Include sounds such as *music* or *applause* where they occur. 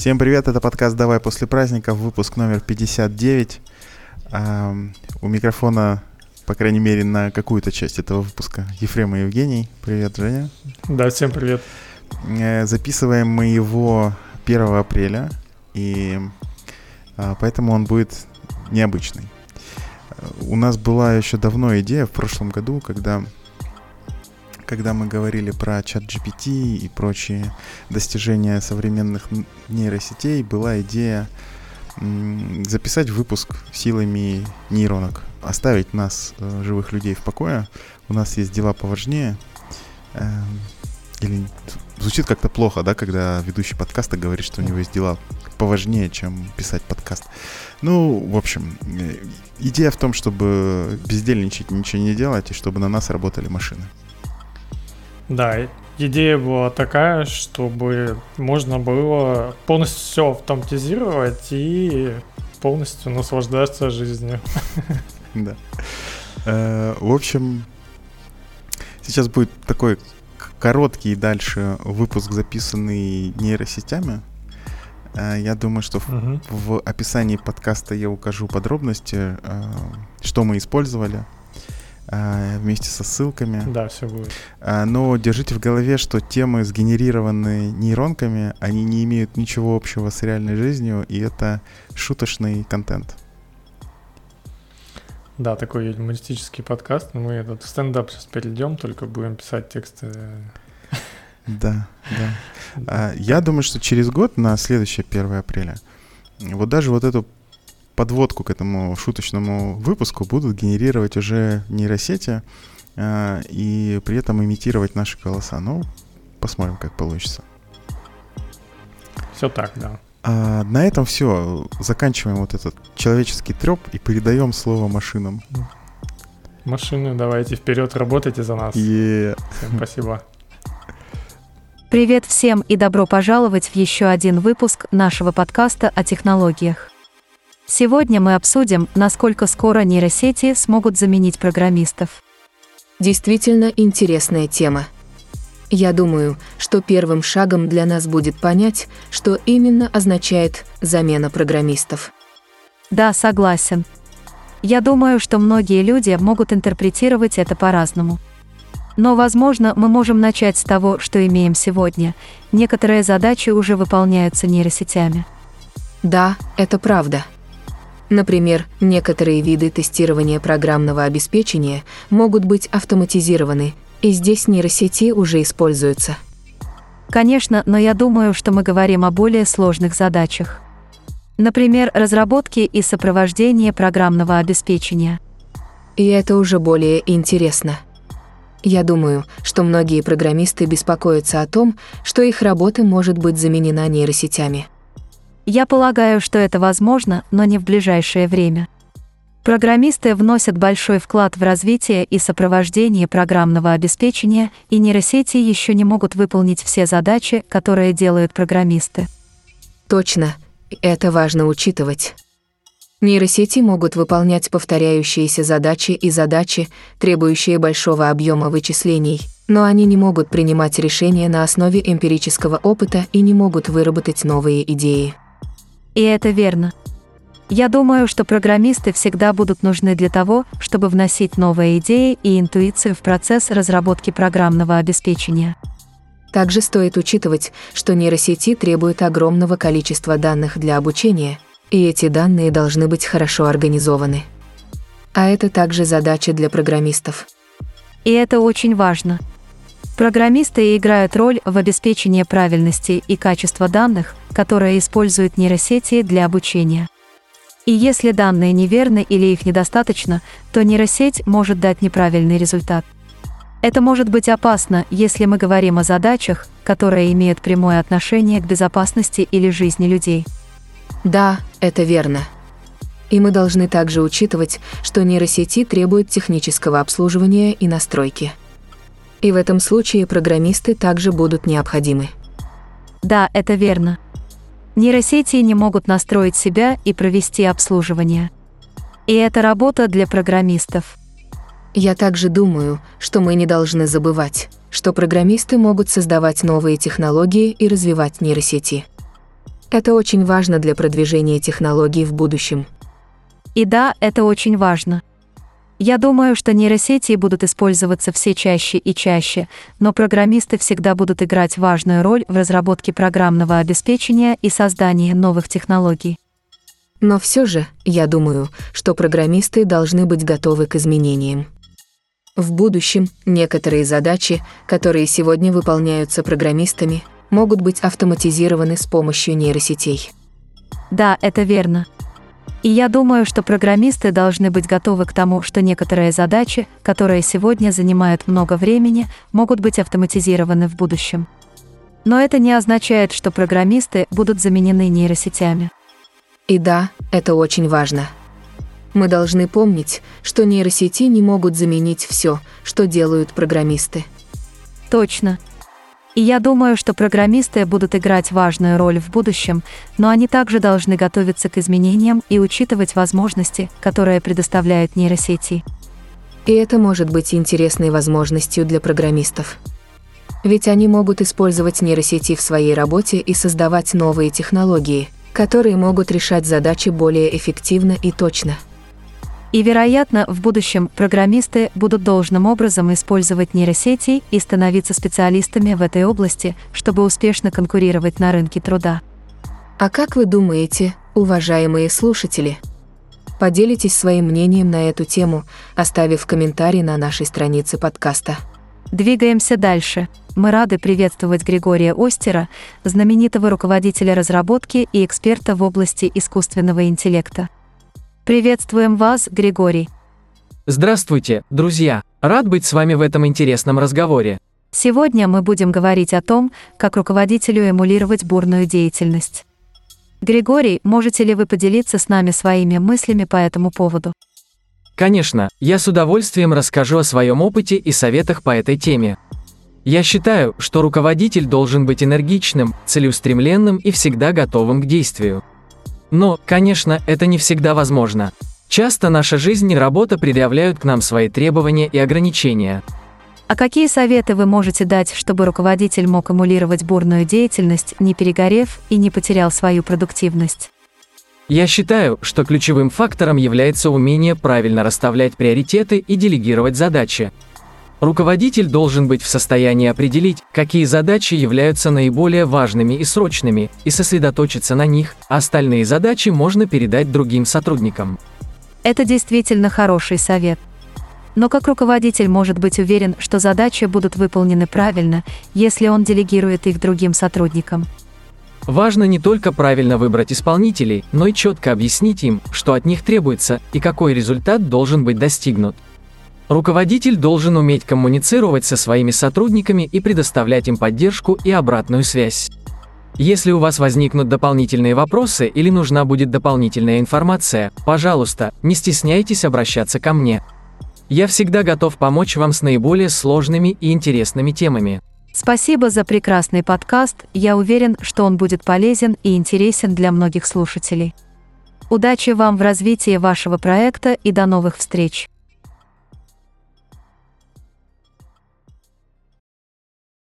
Всем привет, это подкаст «Давай после праздников», выпуск номер 59. А, у микрофона, по крайней мере, на какую-то часть этого выпуска Ефрем и Евгений. Привет, Женя. Да, всем привет. Э, записываем мы его 1 апреля, и а, поэтому он будет необычный. У нас была еще давно идея в прошлом году, когда когда мы говорили про чат GPT и прочие достижения современных нейросетей, была идея записать выпуск силами нейронок, оставить нас, э, живых людей, в покое. У нас есть дела поважнее. Эм, или звучит как-то плохо, да, когда ведущий подкаста говорит, что у него есть дела поважнее, чем писать подкаст. Ну, в общем, э, идея в том, чтобы бездельничать, ничего не делать, и чтобы на нас работали машины. Да, идея была такая, чтобы можно было полностью все автоматизировать и полностью наслаждаться жизнью. *laughs* Да. Э, в общем, сейчас будет такой короткий дальше выпуск, записанный нейросетями. Э, я думаю, что в, в описании подкаста я укажу подробности, э, что мы использовали вместе со ссылками. Да, все будет. А, но держите в голове, что темы, сгенерированные нейронками, они не имеют ничего общего с реальной жизнью, и это шуточный контент. Да, такой юмористический подкаст. Мы этот стендап сейчас перейдем, только будем писать тексты. Да, да. *laughs* А, я думаю, что через год, на следующее 1 апреля, вот даже вот эту подводку к этому шуточному выпуску будут генерировать уже нейросети э, и при этом имитировать наши голоса. Ну, посмотрим, как получится. Все так, да. А, на этом все. Заканчиваем вот этот человеческий треп и передаем слово машинам. Машины, давайте вперед, работайте за нас. Yeah. Всем спасибо. Привет всем и добро пожаловать в еще один выпуск нашего подкаста о технологиях. Сегодня мы обсудим, насколько скоро нейросети смогут заменить программистов. Действительно интересная тема. Я думаю, что первым шагом для нас будет понять, что именно означает замена программистов. Да, согласен. Я думаю, что многие люди могут интерпретировать это по-разному. Но, возможно, мы можем начать с того, что имеем сегодня. Некоторые задачи уже выполняются нейросетями. Да, это правда. Например, некоторые виды тестирования программного обеспечения могут быть автоматизированы, и здесь нейросети уже используются. Конечно, но я думаю, что мы говорим о более сложных задачах. Например, разработки и сопровождение программного обеспечения. И это уже более интересно. Я думаю, что многие программисты беспокоятся о том, что их работа может быть заменена нейросетями. Я полагаю, что это возможно, но не в ближайшее время. Программисты вносят большой вклад в развитие и сопровождение программного обеспечения, и нейросети еще не могут выполнить все задачи, которые делают программисты. Точно, это важно учитывать. Нейросети могут выполнять повторяющиеся задачи и задачи, требующие большого объема вычислений, но они не могут принимать решения на основе эмпирического опыта и не могут выработать новые идеи. И это верно. Я думаю, что программисты всегда будут нужны для того, чтобы вносить новые идеи и интуицию в процесс разработки программного обеспечения. Также стоит учитывать, что нейросети требуют огромного количества данных для обучения, и эти данные должны быть хорошо организованы. А это также задача для программистов. И это очень важно – Программисты играют роль в обеспечении правильности и качества данных, которые используют нейросети для обучения. И если данные неверны или их недостаточно, то нейросеть может дать неправильный результат. Это может быть опасно, если мы говорим о задачах, которые имеют прямое отношение к безопасности или жизни людей. Да, это верно. И мы должны также учитывать, что нейросети требуют технического обслуживания и настройки. И в этом случае программисты также будут необходимы. Да, это верно. Нейросети не могут настроить себя и провести обслуживание. И это работа для программистов. Я также думаю, что мы не должны забывать, что программисты могут создавать новые технологии и развивать нейросети. Это очень важно для продвижения технологий в будущем. И да, это очень важно. Я думаю, что нейросети будут использоваться все чаще и чаще, но программисты всегда будут играть важную роль в разработке программного обеспечения и создании новых технологий. Но все же, я думаю, что программисты должны быть готовы к изменениям. В будущем некоторые задачи, которые сегодня выполняются программистами, могут быть автоматизированы с помощью нейросетей. Да, это верно. И я думаю, что программисты должны быть готовы к тому, что некоторые задачи, которые сегодня занимают много времени, могут быть автоматизированы в будущем. Но это не означает, что программисты будут заменены нейросетями. И да, это очень важно. Мы должны помнить, что нейросети не могут заменить все, что делают программисты. Точно. И я думаю, что программисты будут играть важную роль в будущем, но они также должны готовиться к изменениям и учитывать возможности, которые предоставляют нейросети. И это может быть интересной возможностью для программистов. Ведь они могут использовать нейросети в своей работе и создавать новые технологии, которые могут решать задачи более эффективно и точно. И, вероятно, в будущем программисты будут должным образом использовать нейросети и становиться специалистами в этой области, чтобы успешно конкурировать на рынке труда. А как вы думаете, уважаемые слушатели? Поделитесь своим мнением на эту тему, оставив комментарий на нашей странице подкаста. Двигаемся дальше. Мы рады приветствовать Григория Остера, знаменитого руководителя разработки и эксперта в области искусственного интеллекта. Приветствуем вас, Григорий. Здравствуйте, друзья! Рад быть с вами в этом интересном разговоре. Сегодня мы будем говорить о том, как руководителю эмулировать бурную деятельность. Григорий, можете ли вы поделиться с нами своими мыслями по этому поводу? Конечно, я с удовольствием расскажу о своем опыте и советах по этой теме. Я считаю, что руководитель должен быть энергичным, целеустремленным и всегда готовым к действию. Но, конечно, это не всегда возможно. Часто наша жизнь и работа предъявляют к нам свои требования и ограничения. А какие советы вы можете дать, чтобы руководитель мог эмулировать бурную деятельность, не перегорев и не потерял свою продуктивность? Я считаю, что ключевым фактором является умение правильно расставлять приоритеты и делегировать задачи. Руководитель должен быть в состоянии определить, какие задачи являются наиболее важными и срочными, и сосредоточиться на них, а остальные задачи можно передать другим сотрудникам. Это действительно хороший совет. Но как руководитель может быть уверен, что задачи будут выполнены правильно, если он делегирует их другим сотрудникам? Важно не только правильно выбрать исполнителей, но и четко объяснить им, что от них требуется и какой результат должен быть достигнут. Руководитель должен уметь коммуницировать со своими сотрудниками и предоставлять им поддержку и обратную связь. Если у вас возникнут дополнительные вопросы или нужна будет дополнительная информация, пожалуйста, не стесняйтесь обращаться ко мне. Я всегда готов помочь вам с наиболее сложными и интересными темами. Спасибо за прекрасный подкаст, я уверен, что он будет полезен и интересен для многих слушателей. Удачи вам в развитии вашего проекта и до новых встреч!